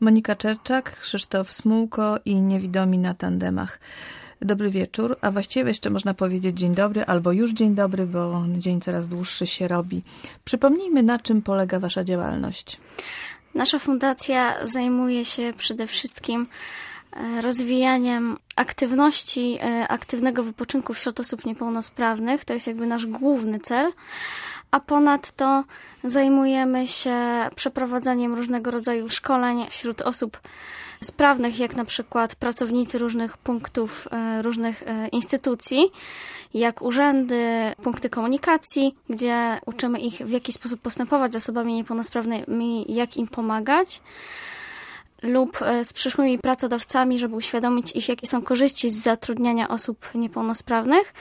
Monika Czerczak, Krzysztof Smułko i Niewidomi na tandemach. Dobry wieczór, a właściwie jeszcze można powiedzieć dzień dobry albo już dzień dobry, bo dzień coraz dłuższy się robi. Przypomnijmy, na czym polega Wasza działalność. Nasza fundacja zajmuje się przede wszystkim e, rozwijaniem aktywności, e, aktywnego wypoczynku wśród osób niepełnosprawnych. To jest jakby nasz główny cel. A ponadto zajmujemy się przeprowadzaniem różnego rodzaju szkoleń wśród osób sprawnych, jak na przykład pracownicy różnych punktów, e, różnych instytucji, jak urzędy, punkty komunikacji, gdzie uczymy ich w jaki sposób postępować z osobami niepełnosprawnymi, jak im pomagać lub e, z przyszłymi pracodawcami, żeby uświadomić ich, jakie są korzyści z zatrudniania osób niepełnosprawnych.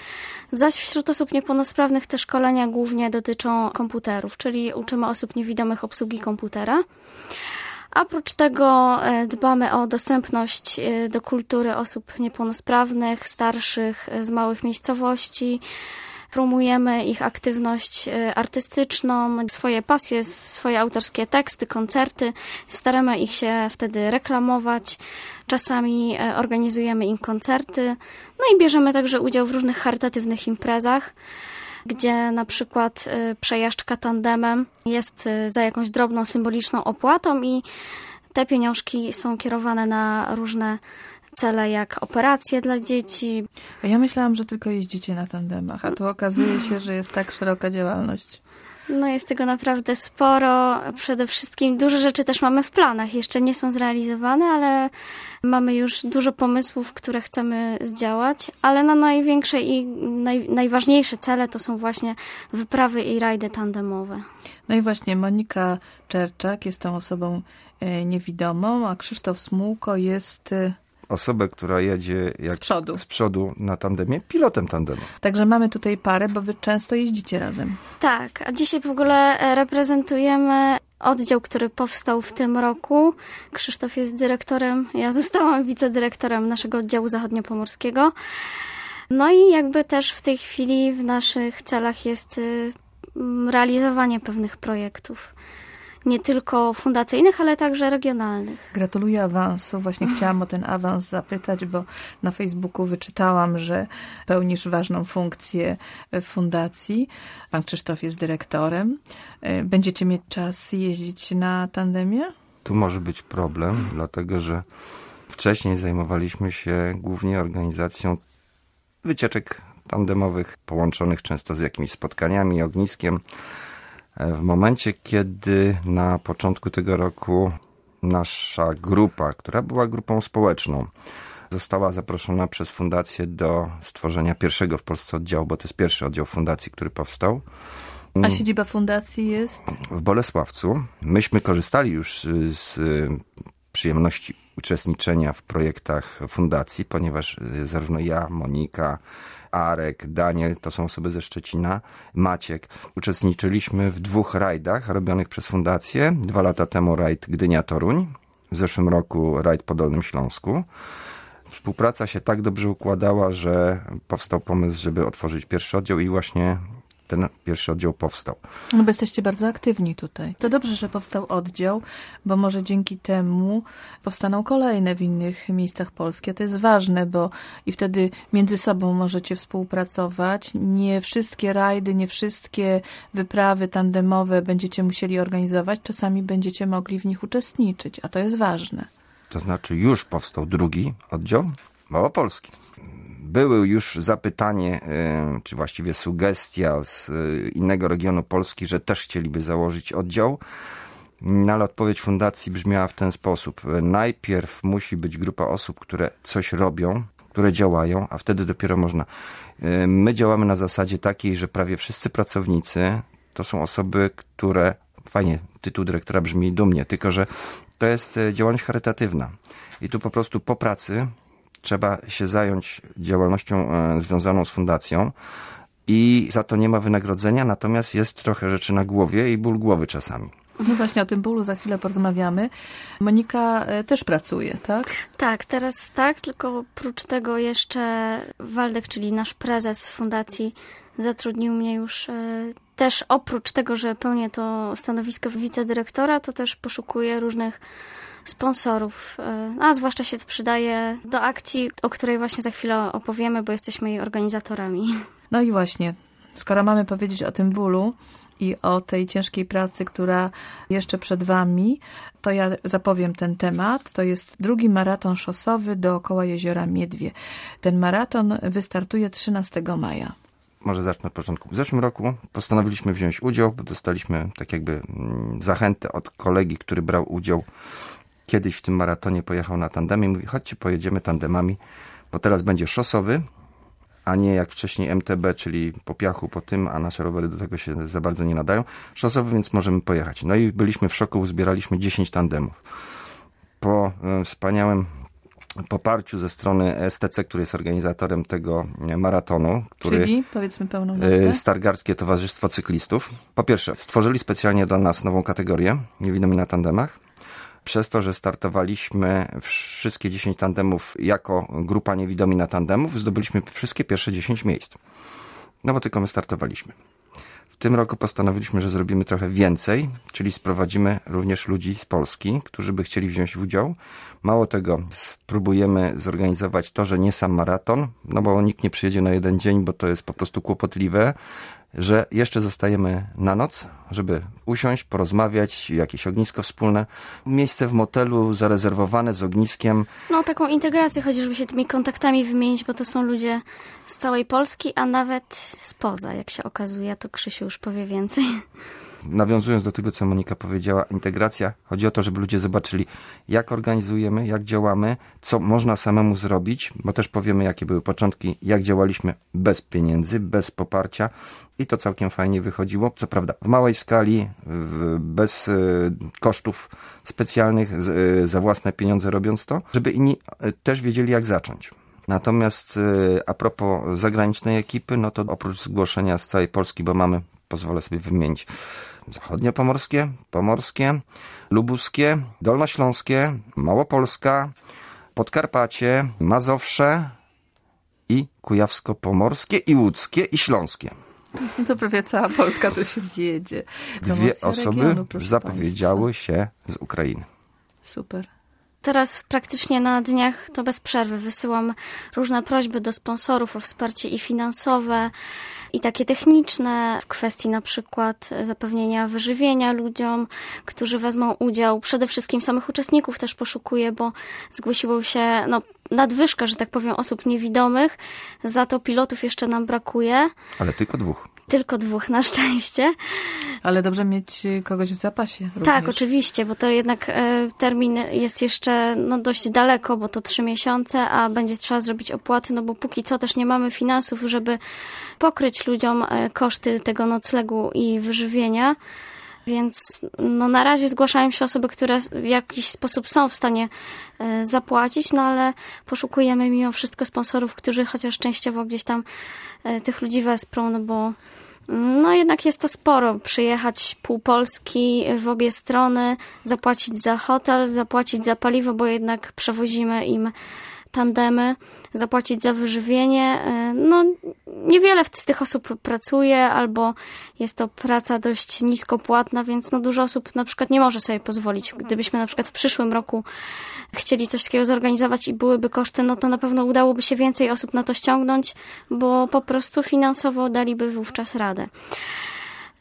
Zaś wśród osób niepełnosprawnych te szkolenia głównie dotyczą komputerów, czyli uczymy osób niewidomych obsługi komputera. Oprócz tego e, dbamy o dostępność e, do kultury osób niepełnosprawnych, starszych z małych miejscowości. Promujemy ich aktywność e, artystyczną, swoje pasje, swoje autorskie teksty, koncerty. Staramy ich się wtedy reklamować. Czasami organizujemy im koncerty. No i bierzemy także udział w różnych charytatywnych imprezach gdzie na przykład y, przejażdżka tandemem jest y, za jakąś drobną symboliczną opłatą i te pieniążki są kierowane na różne cele jak operacje dla dzieci. Ja myślałam, że tylko jeździcie na tandemach, a tu okazuje się, że jest tak szeroka działalność. No jest tego naprawdę sporo. Przede wszystkim dużo rzeczy też mamy w planach. Jeszcze nie są zrealizowane, ale mamy już dużo pomysłów, które chcemy zdziałać, ale na największe i naj, najważniejsze cele to są właśnie wyprawy i rajdy tandemowe. No i właśnie Monika Czerczak jest tą osobą e, niewidomą, a Krzysztof Smułko jest e, osobę, która jedzie jak z przodu. z przodu na tandemie, pilotem tandemu. Także mamy tutaj parę, bo wy często jeździcie razem. Tak, a dzisiaj w ogóle e, reprezentujemy oddział, który powstał w tym roku. Krzysztof jest dyrektorem, ja zostałam wicedyrektorem naszego oddziału zachodniopomorskiego. No i jakby też w tej chwili w naszych celach jest y, realizowanie pewnych projektów nie tylko fundacyjnych, ale także regionalnych. Gratuluję awansu. Właśnie chciałam o ten awans zapytać, bo na Facebooku wyczytałam, że pełnisz ważną funkcję w fundacji. Pan Krzysztof jest dyrektorem. E, będziecie mieć czas jeździć na tandemie? Tu może być problem, dlatego że wcześniej zajmowaliśmy się głównie organizacją wycieczek tandemowych, połączonych często z jakimiś spotkaniami, ogniskiem. W momencie, kiedy na początku tego roku nasza grupa, która była grupą społeczną, została zaproszona przez fundację do stworzenia pierwszego w Polsce oddziału, bo to jest pierwszy oddział fundacji, który powstał. A siedziba fundacji jest? W Bolesławcu. Myśmy korzystali już z przyjemności uczestniczenia w projektach fundacji, ponieważ zarówno ja, Monika, Arek, Daniel, to są osoby ze Szczecina, Maciek. Uczestniczyliśmy w dwóch rajdach robionych przez fundację. Dwa lata temu rajd Gdynia-Toruń, w zeszłym roku rajd po Dolnym Śląsku. Współpraca się tak dobrze układała, że powstał pomysł, żeby otworzyć pierwszy oddział i właśnie ten pierwszy oddział powstał. No bo jesteście bardzo aktywni tutaj. To dobrze, że powstał oddział, bo może dzięki temu powstaną kolejne w innych miejscach Polski. A to jest ważne, bo i wtedy między sobą możecie współpracować. Nie wszystkie rajdy, nie wszystkie wyprawy tandemowe będziecie musieli organizować. Czasami będziecie mogli w nich uczestniczyć, a to jest ważne. To znaczy już powstał drugi oddział Małopolski były już zapytanie, e, czy właściwie sugestia z e, innego regionu Polski, że też chcieliby założyć oddział. No ale odpowiedź fundacji brzmiała w ten sposób. Najpierw musi być grupa osób, które coś robią, które działają, a wtedy dopiero można. E, my działamy na zasadzie takiej, że prawie wszyscy pracownicy to są osoby, które, fajnie, tytuł dyrektora brzmi dumnie, tylko że to jest działalność charytatywna. I tu po prostu po pracy trzeba się zająć działalnością e, związaną z fundacją i za to nie ma wynagrodzenia, natomiast jest trochę rzeczy na głowie i ból głowy czasami. No właśnie o tym bólu za chwilę porozmawiamy. Monika e, też pracuje, tak? Tak, teraz tak, tylko oprócz tego jeszcze Waldek, czyli nasz prezes fundacji, zatrudnił mnie już e, też oprócz tego, że pełnię to stanowisko wicedyrektora, to też poszukuję różnych sponsorów, e, a zwłaszcza się to przydaje do akcji, o której właśnie za chwilę opowiemy, bo jesteśmy jej organizatorami. No i właśnie, skoro mamy powiedzieć o tym bólu, i o tej ciężkiej pracy, która jeszcze przed Wami, to ja zapowiem ten temat. To jest drugi maraton szosowy dookoła jeziora Miedwie. Ten maraton wystartuje 13 maja. Może zacznę od początku. W zeszłym roku postanowiliśmy wziąć udział, bo dostaliśmy tak jakby mm, zachętę od kolegi, który brał udział kiedyś w tym maratonie, pojechał na tandemie i mówi, chodźcie, pojedziemy tandemami, bo teraz będzie szosowy, a nie jak wcześniej MTB, czyli po piachu, po tym, a nasze rowery do tego się za bardzo nie nadają. Szosowy, więc możemy pojechać. No i byliśmy w szoku, uzbieraliśmy 10 tandemów. Po e, wspaniałym poparciu ze strony STC, który jest organizatorem tego e, maratonu. Który, Czyli, powiedzmy pełną e, nazwę. Stargarskie Towarzystwo Cyklistów. Po pierwsze, stworzyli specjalnie dla nas nową kategorię, niewidomi na tandemach przez to, że startowaliśmy wszystkie 10 tandemów jako grupa niewidomi na tandemów, zdobyliśmy wszystkie pierwsze 10 miejsc. No bo tylko my startowaliśmy. W tym roku postanowiliśmy, że zrobimy trochę więcej, czyli sprowadzimy również ludzi z Polski, którzy by chcieli wziąć udział. Mało tego, spróbujemy zorganizować to, że nie sam maraton, no bo nikt nie przyjedzie na jeden dzień, bo to jest po prostu kłopotliwe że jeszcze zostajemy na noc, żeby usiąść, porozmawiać, jakieś ognisko wspólne. Miejsce w motelu zarezerwowane z ogniskiem. No, taką integrację, chociażby się tymi kontaktami wymienić, bo to są ludzie z całej Polski, a nawet spoza, jak się okazuje. To Krzysiu już powie więcej nawiązując do tego, co Monika powiedziała, integracja, chodzi o to, żeby ludzie zobaczyli, jak organizujemy, jak działamy, co można samemu zrobić, bo też powiemy, jakie były początki, jak działaliśmy bez pieniędzy, bez poparcia i to całkiem fajnie wychodziło. Co prawda, w małej skali, bez e, kosztów specjalnych, e, za własne pieniądze robiąc to, żeby inni e, też wiedzieli, jak zacząć. Natomiast a propos zagranicznej ekipy, no to oprócz zgłoszenia z całej Polski, bo mamy, pozwolę sobie wymienić, zachodniopomorskie, pomorskie, lubuskie, dolnośląskie, Małopolska, Podkarpacie, Mazowsze i kujawsko-pomorskie i łódzkie i śląskie. To prawie cała Polska tu się zjedzie. Dwie osoby regionu, zapowiedziały Państwa. się z Ukrainy. Super. Teraz praktycznie na dniach to bez przerwy wysyłam różne prośby do sponsorów o wsparcie i finansowe, i takie techniczne w kwestii na przykład zapewnienia wyżywienia ludziom, którzy wezmą udział. Przede wszystkim samych uczestników też poszukuję, bo zgłosiło się no, nadwyżka, że tak powiem, osób niewidomych. Za to pilotów jeszcze nam brakuje. Ale tylko dwóch. Tylko dwóch, na szczęście. Ale dobrze mieć kogoś w zapasie. Również. Tak, oczywiście, bo to jednak e, termin jest jeszcze no, dość daleko, bo to trzy miesiące, a będzie trzeba zrobić opłaty, no bo póki co też nie mamy finansów, żeby pokryć ludziom e, koszty tego noclegu i wyżywienia. Więc no, na razie zgłaszają się osoby, które w jakiś sposób są w stanie e, zapłacić, no ale poszukujemy mimo wszystko sponsorów, którzy chociaż częściowo gdzieś tam e, tych ludzi wesprą, no bo no jednak jest to sporo. Przyjechać pół Polski w obie strony, zapłacić za hotel, zapłacić za paliwo, bo jednak przewozimy im tandemy, zapłacić za wyżywienie. E, no, niewiele z tych osób pracuje, albo jest to praca dość niskopłatna, więc no, dużo osób na przykład nie może sobie pozwolić. Gdybyśmy na przykład w przyszłym roku chcieli coś takiego zorganizować i byłyby koszty, no to na pewno udałoby się więcej osób na to ściągnąć, bo po prostu finansowo daliby wówczas radę.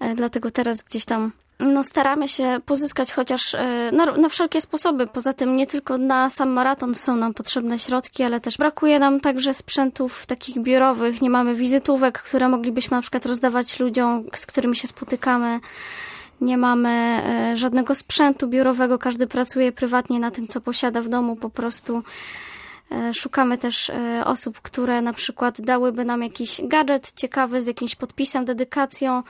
E, dlatego teraz gdzieś tam no, staramy się pozyskać chociaż e, na, na, wszelkie sposoby. Poza tym nie tylko na sam maraton są nam potrzebne środki, ale też brakuje nam także sprzętów takich biurowych. Nie mamy wizytówek, które moglibyśmy na przykład rozdawać ludziom, z którymi się spotykamy. Nie mamy e, żadnego sprzętu biurowego. Każdy pracuje prywatnie na tym, co posiada w domu. Po prostu e, szukamy też osób, które na przykład dałyby nam jakiś gadżet ciekawy z jakimś podpisem, dedykacją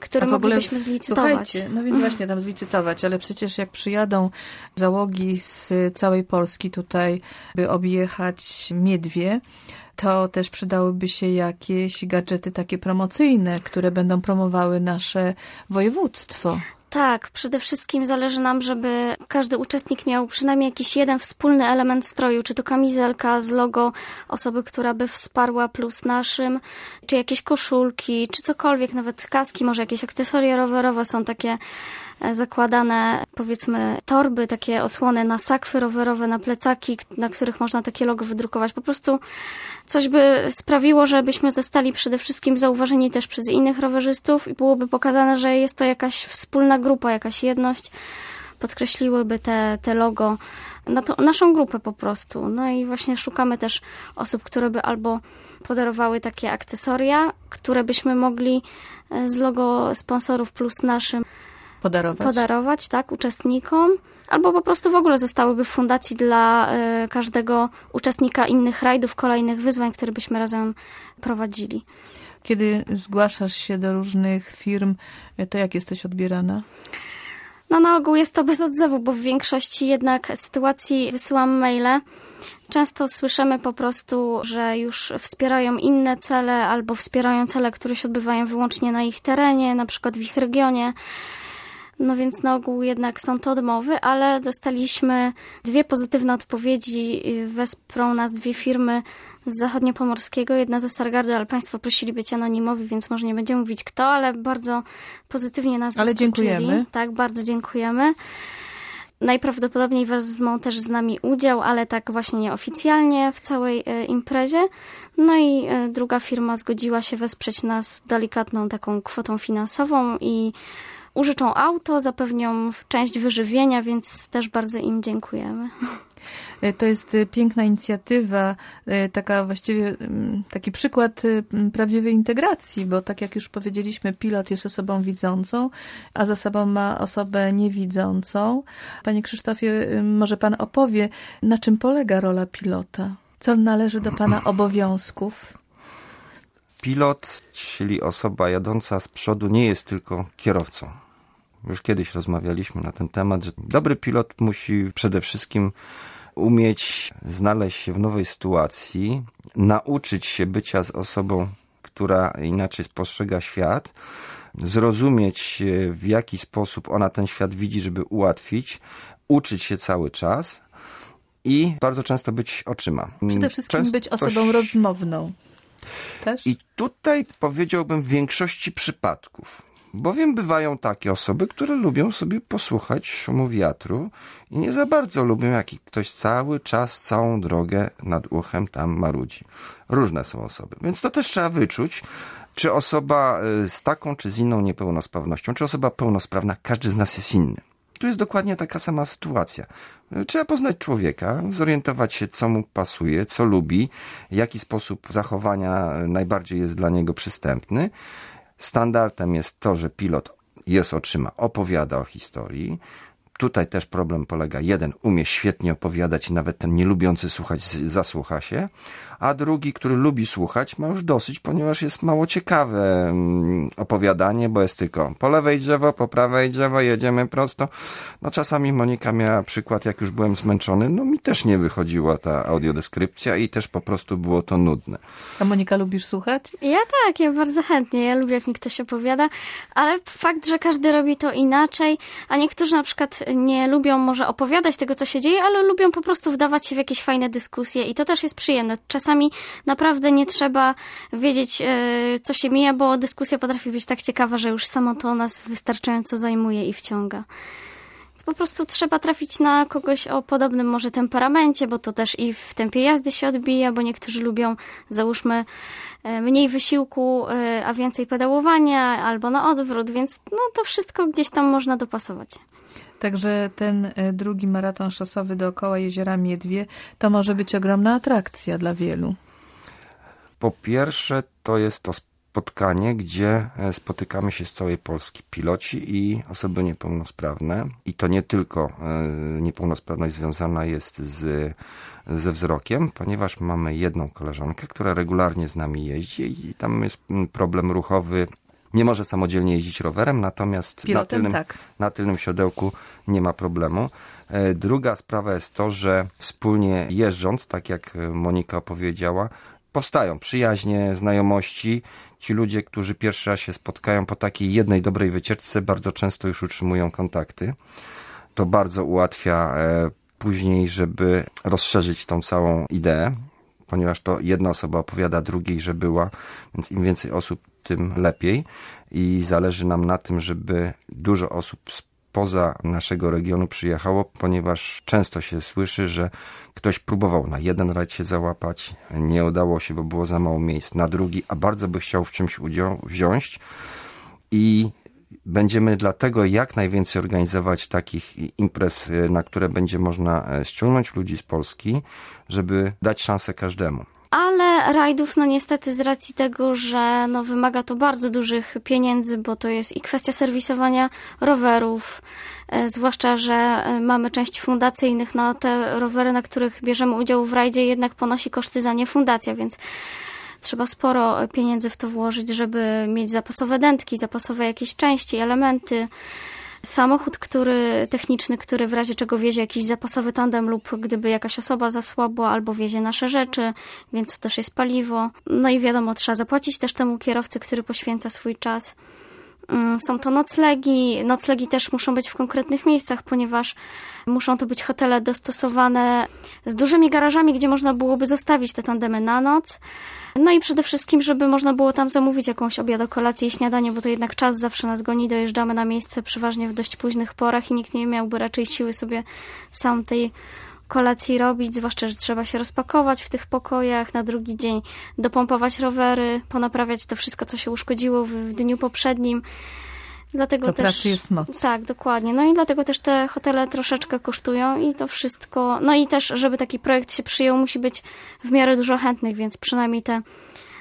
które ogóle, moglibyśmy zlicytować. No więc właśnie tam zlicytować, ale przecież jak przyjadą załogi z całej Polski tutaj, by objechać Miedwie, to też przydałyby się jakieś gadżety takie promocyjne, które będą promowały nasze województwo. Tak, przede wszystkim zależy nam, żeby każdy uczestnik miał przynajmniej jakiś jeden wspólny element stroju, czy to kamizelka z logo osoby, która by wsparła plus naszym, czy jakieś koszulki, czy cokolwiek, nawet kaski, może jakieś akcesoria rowerowe są takie zakładane powiedzmy torby, takie osłony na sakwy rowerowe, na plecaki, na których można takie logo wydrukować. Po prostu coś by sprawiło, żebyśmy zostali przede wszystkim zauważeni też przez innych rowerzystów i byłoby pokazane, że jest to jakaś wspólna grupa, jakaś jedność. Podkreśliłyby te, te logo na to, naszą grupę po prostu. No i właśnie szukamy też osób, które by albo podarowały takie akcesoria, które byśmy mogli e, z logo sponsorów plus naszym podarować, podarować tak, uczestnikom. Albo po prostu w ogóle zostałyby w fundacji dla y, każdego uczestnika innych rajdów, kolejnych wyzwań, które byśmy razem prowadzili. Kiedy zgłaszasz się do różnych firm, e, to jak jesteś odbierana? No na ogół jest to bez odzewu, bo w większości jednak sytuacji wysyłam maile. Często słyszymy po prostu, że już wspierają inne cele albo wspierają cele, które się odbywają wyłącznie na ich terenie, na przykład w ich regionie. No więc na ogół jednak są to odmowy, ale dostaliśmy dwie pozytywne odpowiedzi. Wesprą nas dwie firmy z zachodniopomorskiego, jedna ze Stargardu, ale Państwo prosili być anonimowi, więc może nie będziemy mówić kto, ale bardzo pozytywnie nas Ale zaskoczyli. dziękujemy. Tak, bardzo dziękujemy. Najprawdopodobniej wezmą też z nami udział, ale tak właśnie nieoficjalnie w całej e, imprezie. No i e, druga firma zgodziła się wesprzeć nas delikatną taką kwotą finansową i użyczą auto, zapewnią część wyżywienia, więc też bardzo im dziękujemy. E, to jest e, piękna inicjatywa, e, taka właściwie taki przykład prawdziwej integracji, bo tak jak już powiedzieliśmy, pilot jest osobą widzącą, a za sobą ma osobę niewidzącą. Panie Krzysztofie, może pan opowie, na czym polega rola pilota? Co należy do pana obowiązków? Pilot, czyli osoba jadąca z przodu, nie jest tylko kierowcą. Już kiedyś rozmawialiśmy na ten temat, że dobry pilot musi przede wszystkim umieć znaleźć się w nowej sytuacji, nauczyć się bycia z osobą, która inaczej postrzega świat, zrozumieć w jaki sposób ona ten świat widzi, żeby ułatwić, uczyć się cały czas i bardzo często być oczyma. Przede wszystkim często być osobą rozmowną. Też? I tutaj powiedziałbym w większości przypadków Bowiem bywają takie osoby, które lubią sobie posłuchać szumu wiatru i nie za bardzo lubią, jak ktoś cały czas, całą drogę nad uchem tam marudzi. Różne są osoby, więc to też trzeba wyczuć, czy osoba y, z taką czy z inną niepełnosprawnością, czy osoba pełnosprawna, każdy z nas jest inny. Tu jest dokładnie taka sama sytuacja. Trzeba poznać człowieka, zorientować się, co mu pasuje, co lubi, jaki sposób zachowania najbardziej jest dla niego przystępny Standardem jest to, że pilot jest otrzyma, opowiada o historii. Tutaj też problem polega, jeden umie świetnie opowiadać i nawet ten nielubiący słuchać zasłucha się, a drugi, który lubi słuchać, ma już dosyć, ponieważ jest mało ciekawe mm, opowiadanie, bo jest tylko po lewej drzewo, po prawej drzewo, jedziemy prosto. No czasami Monika miała przykład, jak już byłem zmęczony, no mi też nie wychodziła ta audiodeskrypcja i też po prostu było to nudne. A Monika lubisz słuchać? Ja tak, ja bardzo chętnie, ja lubię jak mi ktoś opowiada, ale fakt, że każdy robi to inaczej, a niektórzy na przykład nie lubią może opowiadać tego, co się dzieje, ale lubią po prostu wdawać się w jakieś fajne dyskusje i to też jest przyjemne. Czasami naprawdę nie trzeba wiedzieć, e, co się mija, bo dyskusja potrafi być tak ciekawa, że już samo to nas wystarczająco zajmuje i wciąga. Więc po prostu trzeba trafić na kogoś o podobnym może temperamencie, bo to też i w tempie jazdy się odbija, bo niektórzy lubią, załóżmy, e, mniej wysiłku, e, a więcej pedałowania, albo na odwrót, więc no to wszystko gdzieś tam można dopasować. Także ten e, drugi maraton szosowy dookoła jeziora Miedwie to może być ogromna atrakcja dla wielu. Po pierwsze, to jest to spotkanie, gdzie e, spotykamy się z całej Polski piloci i osoby niepełnosprawne. I to nie tylko e, niepełnosprawność związana jest z, ze wzrokiem, ponieważ mamy jedną koleżankę, która regularnie z nami jeździ i tam jest problem ruchowy nie może samodzielnie jeździć rowerem, natomiast Pilotem, na, tylnym, tak. na tylnym siodełku nie ma problemu. E, druga sprawa jest to, że wspólnie jeżdżąc, tak jak Monika opowiedziała, powstają przyjaźnie, znajomości. Ci ludzie, którzy pierwszy raz się spotkają po takiej jednej dobrej wycieczce, bardzo często już utrzymują kontakty. To bardzo ułatwia e, później, żeby rozszerzyć tą całą ideę, ponieważ to jedna osoba opowiada drugiej, że była, więc im więcej osób tym lepiej i zależy nam na tym, żeby dużo osób spoza naszego regionu przyjechało, ponieważ często się słyszy, że ktoś próbował na jeden rajd się załapać, nie udało się, bo było za mało miejsc, na drugi, a bardzo by chciał w czymś udział wziąć. I Będziemy dlatego jak najwięcej organizować takich imprez, na które będzie można e, ściągnąć ludzi z Polski, żeby dać szansę każdemu. Ale rajdów, no niestety z racji tego, że no wymaga to bardzo dużych pieniędzy, bo to jest i kwestia serwisowania rowerów, e, zwłaszcza, że e, mamy części fundacyjnych, no te rowery, na których bierzemy udział w rajdzie jednak ponosi koszty za nie fundacja, więc trzeba sporo pieniędzy w to włożyć, żeby mieć zapasowe dętki, zapasowe jakieś części, elementy, Samochód, który techniczny, który w razie czego wiezie jakiś zapasowy tandem lub gdyby jakaś osoba zasłabła albo wiezie nasze rzeczy, więc też jest paliwo. No i wiadomo, trzeba zapłacić też temu kierowcy, który poświęca swój czas. Mm, są to noclegi. Noclegi też muszą być w konkretnych miejscach, ponieważ muszą to być hotele dostosowane z dużymi garażami, gdzie można byłoby zostawić te tandemy na noc. No i przede wszystkim, żeby można było tam zamówić jakąś obiad, kolację i śniadanie, bo to jednak czas zawsze nas goni. Dojeżdżamy na miejsce przeważnie w dość późnych porach i nikt nie miałby raczej siły sobie sam tej kolacji robić, zwłaszcza, że trzeba się rozpakować w tych pokojach, na drugi dzień dopompować rowery, ponaprawiać to wszystko, co się uszkodziło w, w dniu poprzednim. Dlatego to też, pracy jest moc. Tak, dokładnie. No i dlatego też te hotele troszeczkę kosztują i to wszystko. No i też, żeby taki projekt się przyjął, musi być w miarę dużo chętnych, więc przynajmniej te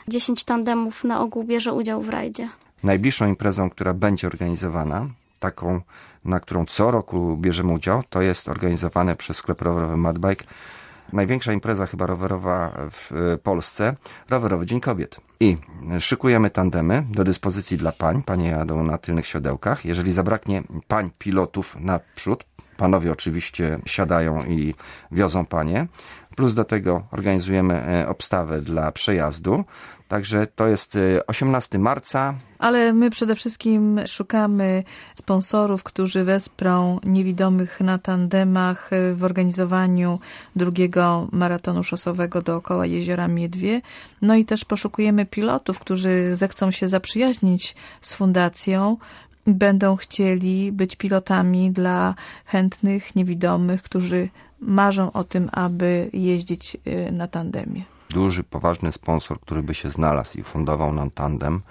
10 tandemów na ogół bierze udział w rajdzie. Najbliższą imprezą, która będzie organizowana, taką, na którą co roku bierzemy udział, to jest organizowane przez sklep rowerowy Madbike największa impreza chyba rowerowa w e, Polsce, rowerowy Dzień Kobiet. I szykujemy tandemy do dyspozycji dla pań. Panie jadą na tylnych siodełkach. Jeżeli zabraknie pań pilotów naprzód, panowie oczywiście siadają i wiozą panie. Plus do tego organizujemy e, obstawę dla przejazdu. Także to jest 18 e, marca. Ale my przede wszystkim szukamy sponsorów, którzy wesprą niewidomych na tandemach e, w organizowaniu drugiego maratonu szosowego dookoła jeziora Miedwie. No i też poszukujemy pilotów, którzy zechcą się zaprzyjaźnić z fundacją, będą chcieli być pilotami dla chętnych, niewidomych, którzy marzą o tym, aby jeździć y, na tandemie. Duży, poważny sponsor, który by się znalazł i fundował nam tandem,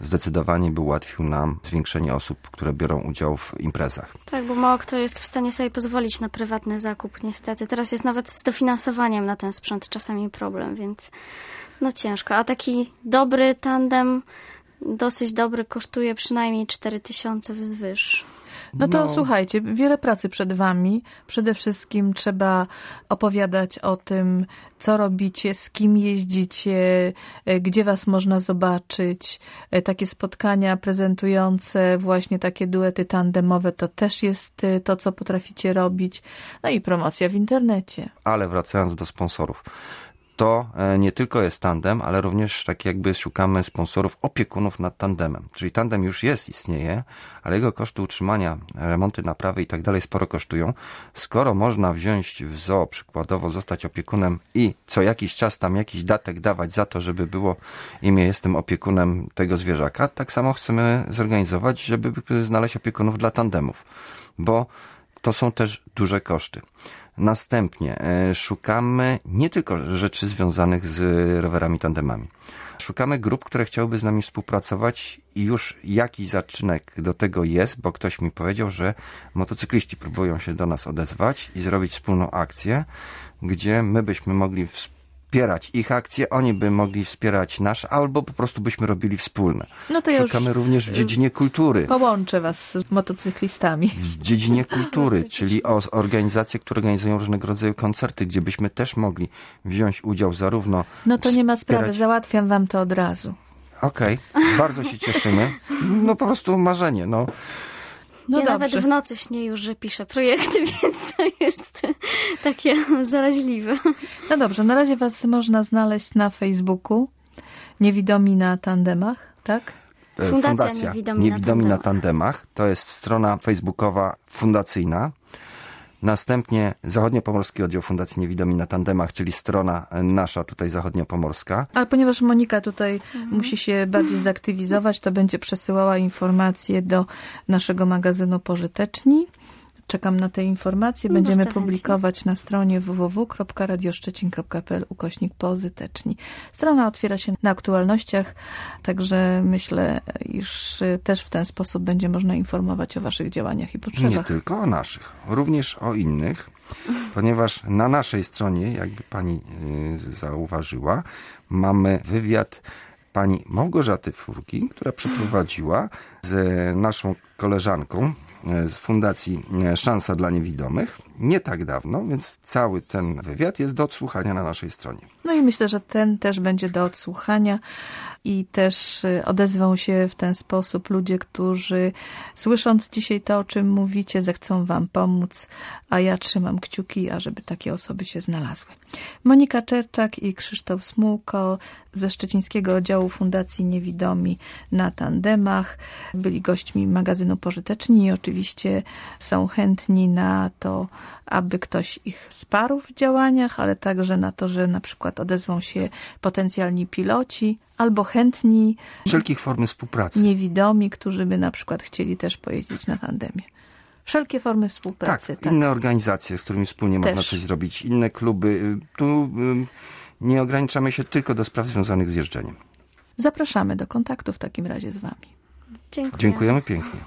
zdecydowanie by ułatwił nam zwiększenie osób, które biorą udział w imprezach. Tak, bo mało kto jest w stanie sobie pozwolić na prywatny zakup, niestety. Teraz jest nawet z dofinansowaniem na ten sprzęt czasami problem, więc no ciężko. A taki dobry tandem, dosyć dobry, kosztuje przynajmniej 4000 wzwyż. No to no. słuchajcie, wiele pracy przed wami. Przede wszystkim trzeba opowiadać o tym, co robicie, z kim jeździcie, e, gdzie was można zobaczyć. E, takie spotkania prezentujące właśnie takie duety tandemowe to też jest e, to, co potraficie robić. No i promocja w internecie. Ale wracając do sponsorów to e, nie tylko jest tandem, ale również tak jakby szukamy sponsorów, opiekunów nad tandemem. Czyli tandem już jest, istnieje, ale jego koszty utrzymania, remonty, naprawy i tak dalej sporo kosztują. Skoro można wziąć w zoo przykładowo, zostać opiekunem i co jakiś czas tam jakiś datek dawać za to, żeby było imię jestem opiekunem tego zwierzaka, tak samo chcemy zorganizować, żeby znaleźć opiekunów dla tandemów. Bo to są też duże koszty. Następnie e, szukamy nie tylko rzeczy związanych z rowerami tandemami. Szukamy grup, które chciałyby z nami współpracować i już jakiś zaczynek do tego jest, bo ktoś mi powiedział, że motocykliści próbują się do nas odezwać i zrobić wspólną akcję, gdzie my byśmy mogli wspierać ich akcje, oni by mogli wspierać nasz, albo po prostu byśmy robili wspólne. No to Szukamy również w dziedzinie kultury. Połączę was z motocyklistami. W dziedzinie kultury, czyli o organizacje, które organizują różnego rodzaju koncerty, gdzie byśmy też mogli wziąć udział zarówno... No to nie ma sprawy, załatwiam wam to od razu. Okej, okay. bardzo się cieszymy. No po prostu marzenie, no. No ja dobrze. nawet w nocy śnię już, że piszę projekty, więc to jest takie zaraźliwe. No dobrze, na razie was można znaleźć na Facebooku. Niewidomi na tandemach, tak? Fundacja, Fundacja Niewidomi, Niewidomi na, tandemach. na tandemach. To jest strona facebookowa fundacyjna. Następnie Zachodniopomorski Oddział Fundacji Niewidomi na tandemach, czyli strona nasza tutaj zachodniopomorska. Ale ponieważ Monika tutaj musi się bardziej zaktywizować, to będzie przesyłała informacje do naszego magazynu Pożyteczni. Czekam na te informacje. Będziemy Bardzo chętnie. publikować na stronie www.radioszczecin.pl ukośnik pozyteczni. Strona otwiera się na aktualnościach, także myślę, iż też w ten sposób będzie można informować o waszych działaniach i Nie potrzebach. tylko o naszych, również o innych, ponieważ na naszej stronie, jakby pani y, zauważyła, mamy wywiad pani Małgorzaty Furki, która przeprowadziła z naszą koleżanką y, z Fundacji y, Szansa dla Niewidomych nie tak dawno, więc cały ten wywiad jest do odsłuchania na naszej stronie. No i myślę, że ten też będzie do odsłuchania i też y, odezwą się w ten sposób ludzie, którzy słysząc dzisiaj to, o czym mówicie, zechcą wam pomóc, a ja trzymam kciuki, ażeby takie osoby się znalazły. Monika Czerczak i Krzysztof Smułko ze Szczecińskiego Oddziału Fundacji Niewidomi na tandemach byli gośćmi magazynu Pożyteczni i oczywiście są chętni na to, aby ktoś ich wsparł w działaniach, ale także na to, że na przykład odezwą się potencjalni piloci albo chętni Wszelkich formy współpracy. niewidomi, którzy by na przykład chcieli też pojeździć na tandemie. Wszelkie formy Tak, współpracy. Tak, inne organizacje, z którymi wspólnie można Też. coś zrobić, inne kluby. Y, Tu y, nie ograniczamy się tylko do spraw związanych z jeżdżeniem. Zapraszamy do kontaktu w takim razie z Wami. Dziękuję. Dziękujemy pięknie.